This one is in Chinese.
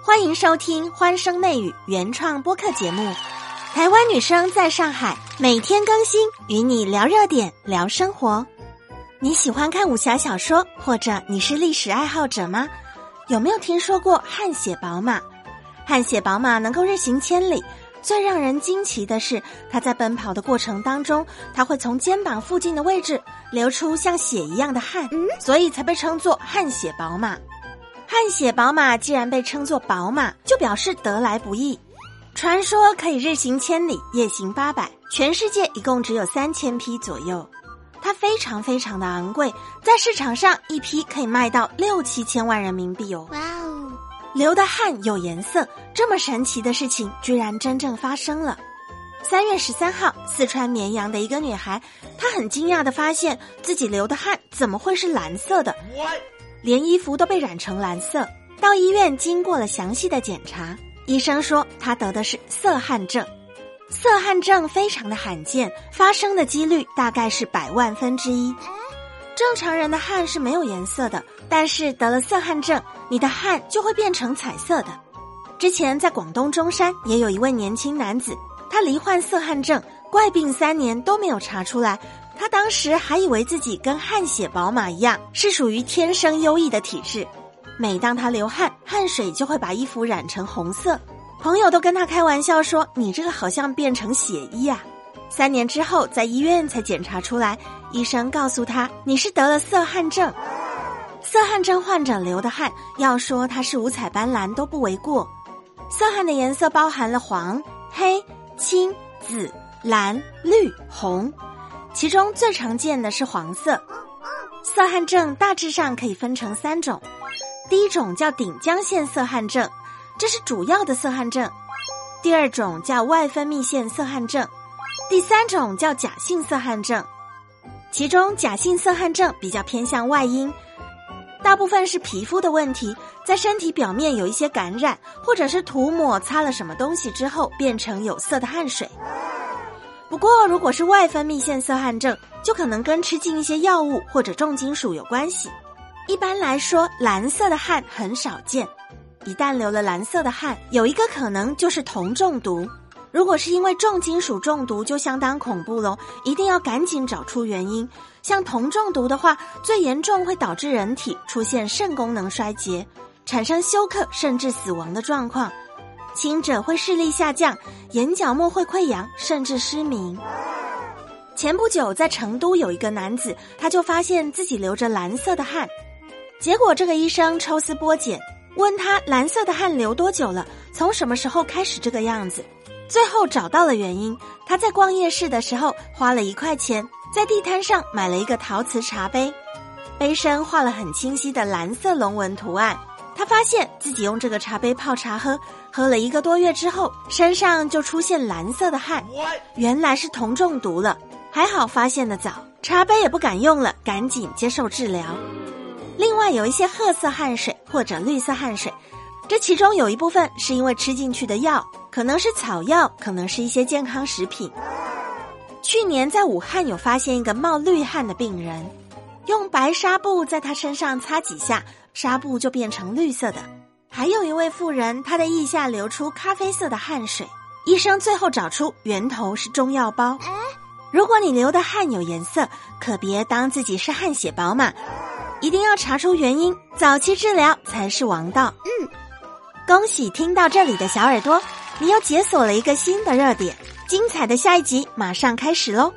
欢迎收听《欢声内语》原创播客节目。台湾女生在上海，每天更新，与你聊热点，聊生活。你喜欢看武侠小说，或者你是历史爱好者吗？有没有听说过汗血宝马？汗血宝马能够日行千里，最让人惊奇的是，它在奔跑的过程当中，它会从肩膀附近的位置流出像血一样的汗，所以才被称作汗血宝马。汗血宝马既然被称作宝马，就表示得来不易。传说可以日行千里，夜行八百，全世界一共只有三千匹左右。它非常非常的昂贵，在市场上一匹可以卖到六七千万人民币哦。哇哦！流的汗有颜色，这么神奇的事情居然真正发生了。三月十三号，四川绵阳的一个女孩，她很惊讶的发现自己流的汗怎么会是蓝色的？连衣服都被染成蓝色。到医院经过了详细的检查，医生说他得的是色汗症。色汗症非常的罕见，发生的几率大概是百万分之一。正常人的汗是没有颜色的，但是得了色汗症，你的汗就会变成彩色的。之前在广东中山也有一位年轻男子，他罹患色汗症，怪病三年都没有查出来。他当时还以为自己跟汗血宝马一样，是属于天生优异的体质。每当他流汗，汗水就会把衣服染成红色。朋友都跟他开玩笑说：“你这个好像变成血衣啊！”三年之后，在医院才检查出来，医生告诉他：“你是得了色汗症。”色汗症患者流的汗，要说它是五彩斑斓都不为过。色汗的颜色包含了黄、黑、青、紫、蓝、绿、红。其中最常见的是黄色。色汗症大致上可以分成三种，第一种叫顶浆腺色汗症，这是主要的色汗症；第二种叫外分泌腺色汗症；第三种叫假性色汗症。其中假性色汗症比较偏向外因，大部分是皮肤的问题，在身体表面有一些感染，或者是涂抹擦了什么东西之后变成有色的汗水。不过，如果是外分泌腺色汗症，就可能跟吃进一些药物或者重金属有关系。一般来说，蓝色的汗很少见。一旦流了蓝色的汗，有一个可能就是铜中毒。如果是因为重金属中毒，就相当恐怖喽，一定要赶紧找出原因。像铜中毒的话，最严重会导致人体出现肾功能衰竭，产生休克甚至死亡的状况。轻者会视力下降，眼角膜会溃疡，甚至失明。前不久在成都有一个男子，他就发现自己流着蓝色的汗，结果这个医生抽丝剥茧，问他蓝色的汗流多久了，从什么时候开始这个样子，最后找到了原因。他在逛夜市的时候花了一块钱，在地摊上买了一个陶瓷茶杯，杯身画了很清晰的蓝色龙纹图案。他发现自己用这个茶杯泡茶喝，喝了一个多月之后，身上就出现蓝色的汗，原来是铜中毒了。还好发现的早，茶杯也不敢用了，赶紧接受治疗。另外有一些褐色汗水或者绿色汗水，这其中有一部分是因为吃进去的药，可能是草药，可能是一些健康食品。去年在武汉有发现一个冒绿汗的病人，用白纱布在他身上擦几下。纱布就变成绿色的。还有一位妇人，她的腋下流出咖啡色的汗水。医生最后找出源头是中药包。如果你流的汗有颜色，可别当自己是汗血宝马，一定要查出原因，早期治疗才是王道。嗯，恭喜听到这里的小耳朵，你又解锁了一个新的热点。精彩的下一集马上开始喽！